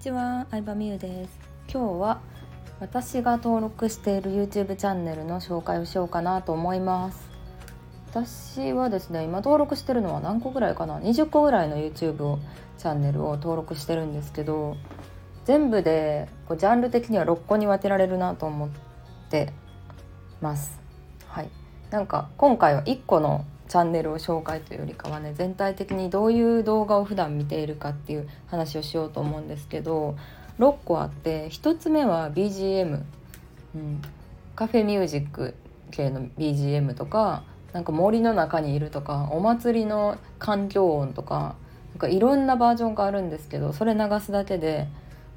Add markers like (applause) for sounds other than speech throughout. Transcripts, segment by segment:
ちは、相葉美優です。今日は私が登録している YouTube チャンネルの紹介をしようかなと思います。私はですね今登録してるのは何個ぐらいかな？20個ぐらいの YouTube をチャンネルを登録してるんですけど全部でこうジャンル的には6個に分けられるなと思ってます。はい。なんか今回は1個のチャンネルを紹介というよりかはね全体的にどういう動画を普段見ているかっていう話をしようと思うんですけど6個あって1つ目は BGM、うん、カフェミュージック系の BGM とかなんか森の中にいるとかお祭りの環境音とかなんかいろんなバージョンがあるんですけどそれ流すだけで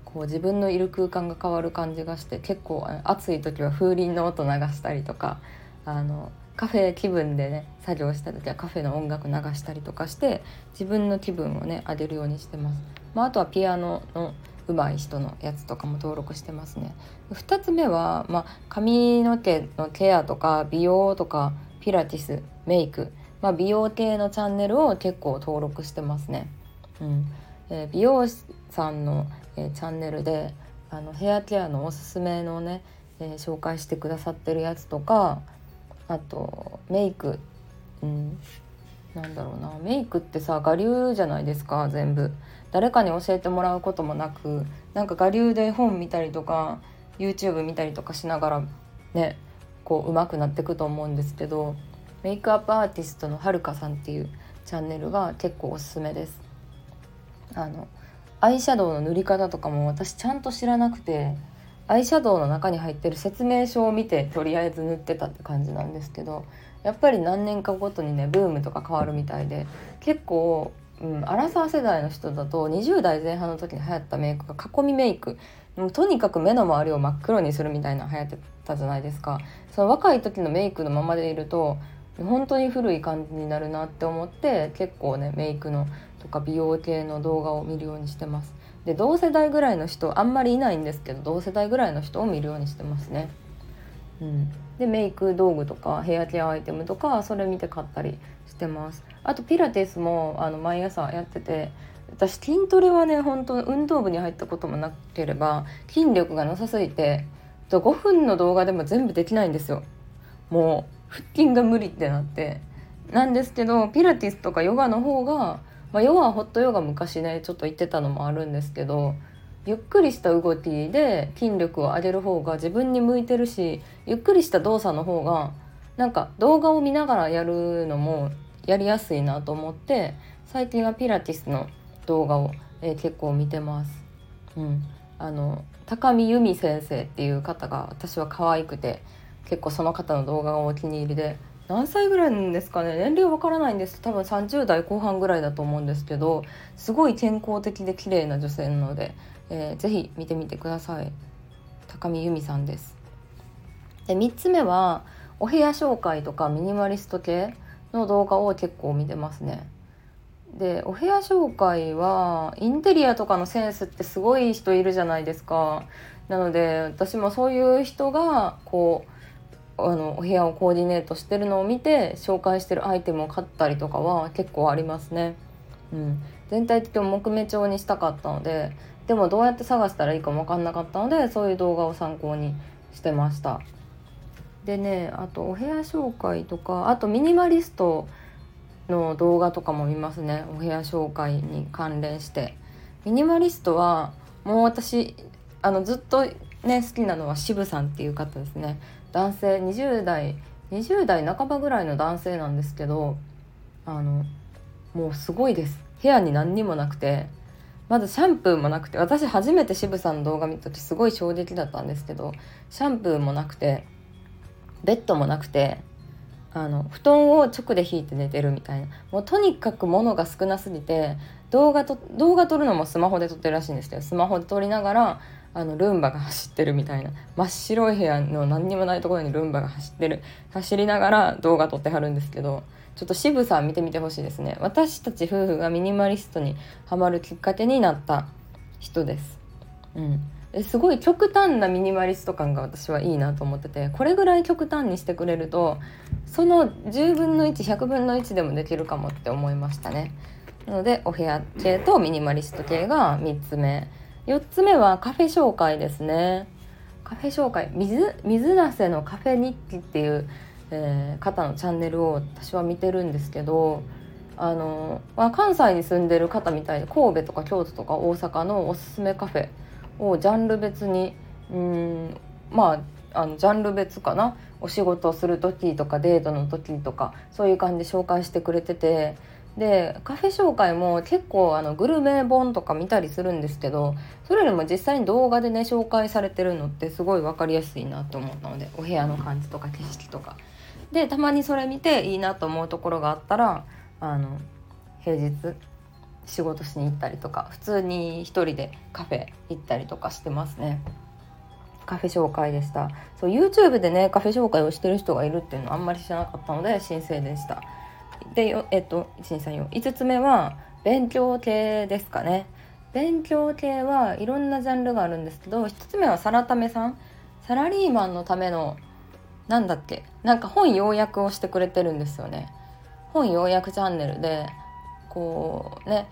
こう自分のいる空間が変わる感じがして結構暑い時は風鈴の音流したりとかあのカフェ気分でね作業した時はカフェの音楽流したりとかして自分の気分をね上げるようにしてます、まあ、あとはピアノの上手い人のやつとかも登録してますね。2つ目は、まあ、髪の毛のケアとか美容とかピラティスメイク、まあ、美容系のチャンネルを結構登録してますね、うん。えー、美容師さんの、えー、チャンネルであのヘアケアのおすすめのね、えー、紹介してくださってるやつとかあとメイク。うん。なんだろうな。メイクってさ我流じゃないですか全部。誰かに教えてもらうこともなくなんか我流で本見たりとか YouTube 見たりとかしながらねこう上手くなっていくと思うんですけどメイクアップアーティストのはるかさんっていうチャンネルが結構おすすめです。あのアイシャドウの塗り方とかも私ちゃんと知らなくてアイシャドウの中に入ってる説明書を見てとりあえず塗ってたって感じなんですけどやっぱり何年かごとにねブームとか変わるみたいで結構、うん、アラサー世代の人だと20代前半の時に流行ったメイクが囲みメイクもうとにかく目の周りを真っ黒にするみたいな流行ってたじゃないですか。その若い時のメイクのままでいると本当に古い感じになるなって思って結構ねメイクのとか美容系の動画を見るようにしてます。で同世代ぐらいの人あんまりいないんですけど同世代ぐらいの人を見るようにしてますね。うん、でメイク道具とかヘアケアアイテムとかそれ見て買ったりしてます。あとピラティスもあの毎朝やってて私筋トレはね本当運動部に入ったこともなければ筋力がなさすぎて5分の動画でも全部できないんですよ。もう腹筋が無理ってなって。なんですけどピラティスとかヨガの方がまあ、ヨガはホットヨガ昔ねちょっと言ってたのもあるんですけどゆっくりした動きで筋力を上げる方が自分に向いてるしゆっくりした動作の方がなんか動画を見ながらやるのもやりやすいなと思って最近はピラティスの動画を、えー、結構見てます。うん、あの高見由美先生っていう方が私は可愛くて結構その方の動画がお気に入りで何歳ぐらいなんですかね？年齢わからないんです。多分30代後半ぐらいだと思うんですけどすごい健康的で綺麗な女性なので、えー、ぜひ見てみてください。高見由美さんです。で3つ目はお部屋紹介とかミニマリスト系の動画を結構見てますね。でお部屋紹介はインテリアとかのセンスってすごい人いるじゃないですか。なので私もそういう人がこうあのお部屋をコーディネートしてるのを見て紹介してるアイテムを買ったりとかは結構ありますね。うん、全体的に木目調にしたかったのででもどうやって探したらいいかも分かんなかったのでそういう動画を参考にしてました。でねあとお部屋紹介とかあとミニマリストの動画とかも見ますねお部屋紹介に関連してミニマリストはもう私あのずっとね好きなのは渋さんっていう方ですね男性20代20代半ばぐらいの男性なんですけどあのもうすごいです。部屋に何にもなくてまずシャンプーもなくて私初めて渋さんの動画見た時すごい衝撃だったんですけどシャンプーもなくてベッドもなくてあの布団を直で引いて寝てるみたいな。もうとにかく物が少なすぎて動画と動画撮るのもスマホで撮ってるらしいんですけどスマホで撮りながらあのルンバが走ってるみたいな真っ白い部屋の何にもないところにルンバが走ってる走りながら動画撮ってはるんですけどちょっと渋さ見てみてほしいですね。私たち夫婦がミニマリストにハマるきっかけになった人です。うん。すごい極端なミニマリスト感が私はいいなと思っててこれぐらい極端にしてくれるとその10分の1100分の1でもできるかもって思いましたね。なのでお部屋系とミニマリスト系が3つ目。4つ目はカフェ紹介ですね。カフェ紹介。水水なせのカフェ日記っていう、えー、方のチャンネルを私は見てるんですけどあの、まあ、関西に住んでる方みたいで神戸とか京都とか大阪のおすすめカフェをジャンル別にうんまああのジャンル別かな。お仕事する時とかデートの時とかそういう感じで紹介してくれててでカフェ紹介も結構あのグルメ本とか見たりするんですけどそれよりも実際に動画でね紹介されてるのってすごい分かりやすいなと思ったのでお部屋の感じとか景色とか。でたまにそれ見ていいなと思うところがあったらあの平日仕事しに行ったりとか普通に一人でカフェ行ったりとかしてますね。カフェ紹介でしたそう YouTube でねカフェ紹介をしてる人がいるっていうのはあんまり知らなかったので申請でしたでよえっと12345つ目は勉強系ですかね。勉強系はいろんなジャンルがあるんですけど1つ目はサラタメさん。サラリーマンのためのなんだっけ。なんか本要約をしてくれてるんですよね。本要約チャンネルでこうね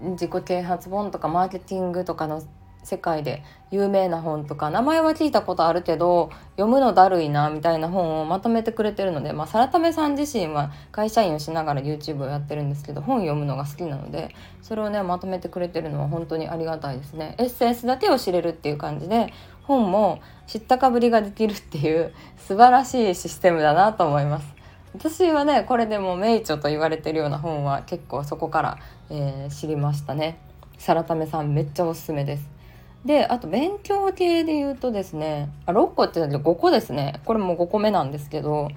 自己啓発本とかマーケティングとかの世界で有名な本とか名前は聞いたことあるけど読むのだるいなみたいな本をまとめてくれてるので、まあ、サラタメさん自身は会社員をしながら YouTube をやってるんですけど本読むのが好きなのでそれをねまとめてくれてるのは本当にありがたいですね。エッセンスだけを知れるっていう感じで本も知ったかぶりができるっていう素晴らしいシステムだなと思います。私はねこれでも名著と言われてるような本は結構そこから、えー、知りましたね。サラタメさんめっちゃおすすめです。であと勉強系で言うとですねあ6個って言ったけど5個ですねこれも5個目なんですけど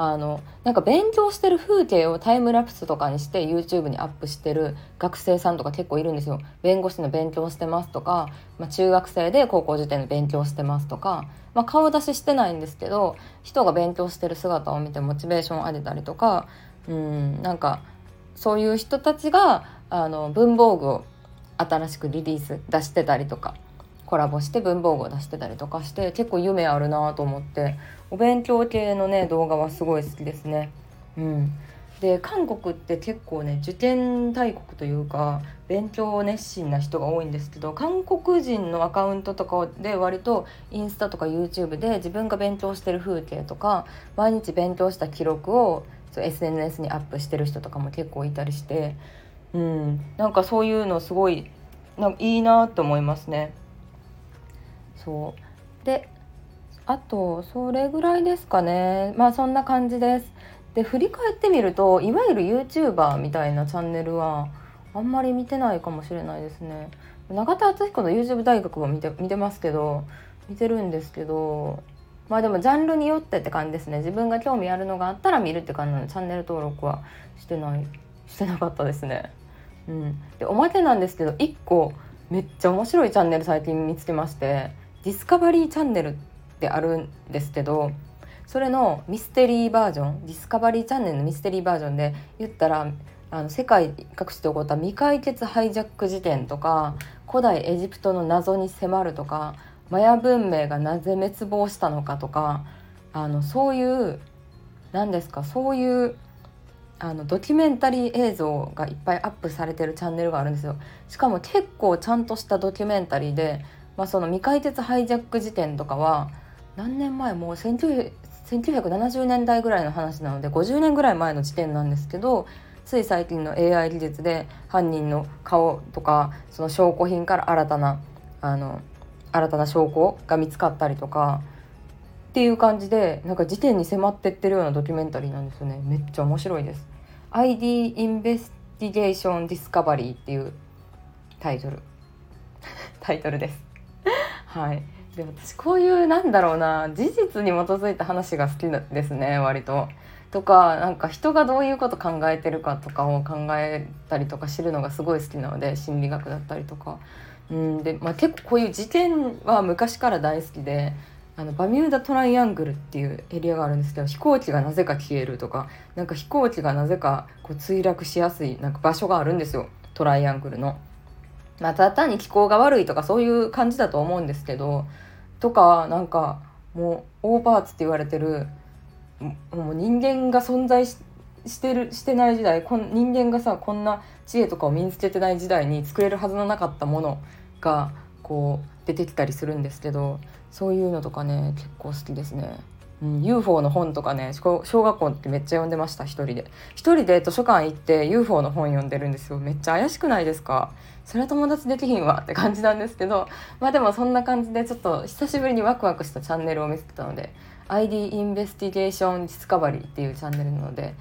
あのなんか勉強してる風景をタイムラプスとかにして YouTube にアップしてる学生さんとか結構いるんですよ。弁護士の勉強してますとか、まあ、中学生で高校受験の勉強してますとか、まあ、顔出ししてないんですけど人が勉強してる姿を見てモチベーション上げたりとかうんなんかそういう人たちがあの文房具を新しくリリース出してたりとかコラボして文房具を出してたりとかして結構夢あるなと思ってお勉強系のね動画はすごい好きですね。うん、で韓国って結構ね受験大国というか勉強熱心な人が多いんですけど韓国人のアカウントとかで割とインスタとか YouTube で自分が勉強してる風景とか毎日勉強した記録を SNS にアップしてる人とかも結構いたりして、うん、なんかそういうのすごいなんかいいなと思いますね。そう。であとそれぐらいですかね。まあそんな感じです。で振り返ってみるといわゆる YouTuber みたいなチャンネルはあんまり見てないかもしれないですね。永田敦彦の YouTube 大学も見て見てますけど見てるんですけどまあでもジャンルによってって感じですね。自分が興味あるのがあったら見るって感じなのでチャンネル登録はしてないしてなかったですね。うん。でおまけなんですけど1個めっちゃ面白いチャンネル最近見つけましてディスカバリーチャンネルってあるんですけどそれのミステリーバージョンディスカバリーチャンネルのミステリーバージョンで言ったらあの世界各地で起こった未解決ハイジャック事件とか古代エジプトの謎に迫るとかマヤ文明がなぜ滅亡したのかとかあのそういう何ですかそういうあのドキュメンタリー映像がいっぱいアップされてるチャンネルがあるんですよ。しかも結構ちゃんとしたドキュメンタリーでまあ、その未解決ハイジャック事件とかは何年前もう1970年代ぐらいの話なので50年ぐらい前の事件なんですけどつい最近の AI 技術で犯人の顔とかその証拠品から新たなあの新たな証拠が見つかったりとかっていう感じでなんか事件に迫ってってるようなドキュメンタリーなんですよね。めっちゃ面白いです。ID Investigation Discovery っていうタイトル。(laughs) タイトルです。(laughs) はい。で私こういうなんだろうな事実に基づいた話が好きですね割と。とかなんか人がどういうこと考えてるかとかを考えたりとか知るのがすごい好きなので心理学だったりとか。うん。でまあ、結構こういう事件は昔から大好きであのバミューダトライアングルっていうエリアがあるんですけど飛行機がなぜか消えるとかなんか飛行機がなぜかこう墜落しやすいなんか場所があるんですよトライアングルの。まあ、ただ単に気候が悪いとかそういう感じだと思うんですけどとかなんかもうオーバーツって言われてるもう人間が存在してるしてない時代こん人間がさこんな知恵とかを身につけてない時代に作れるはずのなかったものがこう出てきたりするんですけどそういうのとかね結構好きですね。うん、UFO の本とかね小学校の時めっちゃ読んでました一人で。一人で図書館行って UFO の本読んでるんですよ。めっちゃ怪しくないですか？それは友達できひんわって感じなんですけどまあでもそんな感じでちょっと久しぶりにワクワクしたチャンネルを見つけたので ID Investigation Discovery っていうチャンネルなので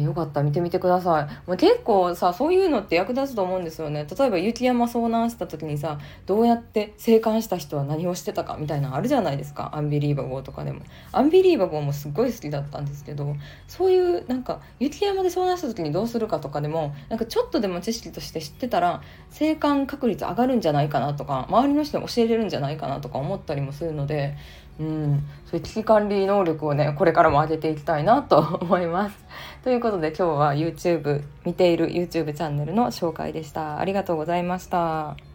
よかった。見てみてください、まあ、結構さそういうのって役立つと思うんですよね。例えば雪山遭難した時にさどうやって生還した人は何をしてたかみたいなのあるじゃないですか。アンビリーバボーとかでも。アンビリーバボーもすっごい好きだったんですけどそういうなんか雪山で遭難した時にどうするかとかでもなんかちょっとでも知識として知ってたら生還確率上がるんじゃないかなとか周りの人に教えれるんじゃないかなとか思ったりもするのでうん、そういう危機管理能力をねこれからも上げていきたいなと (laughs) 思います。ということで今日は YouTube 見ている YouTube チャンネルの紹介でした。ありがとうございました。